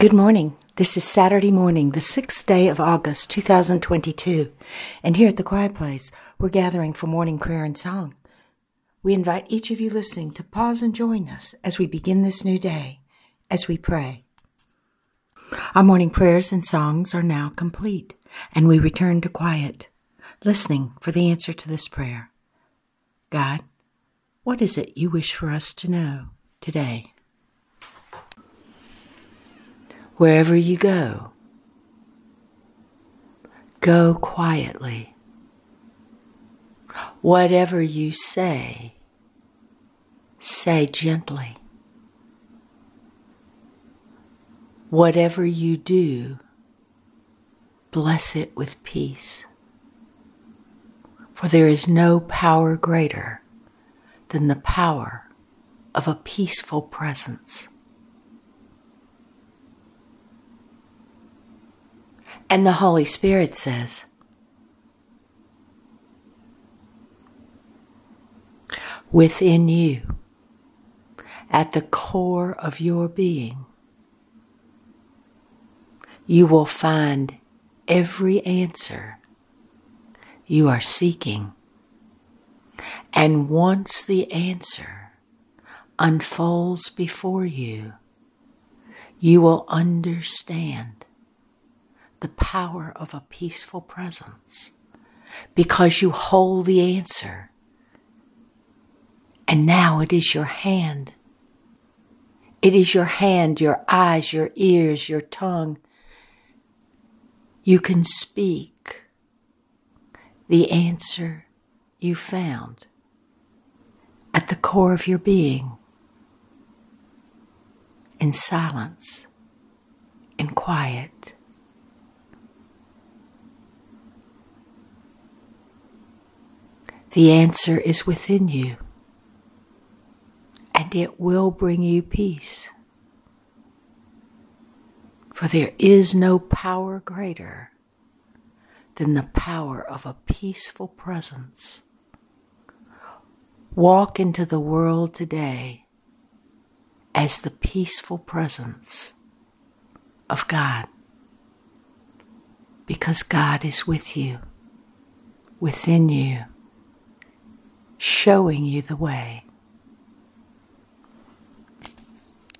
Good morning. This is Saturday morning, the sixth day of August, 2022. And here at the Quiet Place, we're gathering for morning prayer and song. We invite each of you listening to pause and join us as we begin this new day, as we pray. Our morning prayers and songs are now complete, and we return to quiet, listening for the answer to this prayer. God, what is it you wish for us to know today? Wherever you go, go quietly. Whatever you say, say gently. Whatever you do, bless it with peace. For there is no power greater than the power of a peaceful presence. And the Holy Spirit says, within you, at the core of your being, you will find every answer you are seeking. And once the answer unfolds before you, you will understand the power of a peaceful presence because you hold the answer. And now it is your hand. It is your hand, your eyes, your ears, your tongue. You can speak the answer you found at the core of your being in silence, in quiet. The answer is within you, and it will bring you peace. For there is no power greater than the power of a peaceful presence. Walk into the world today as the peaceful presence of God, because God is with you, within you showing you the way.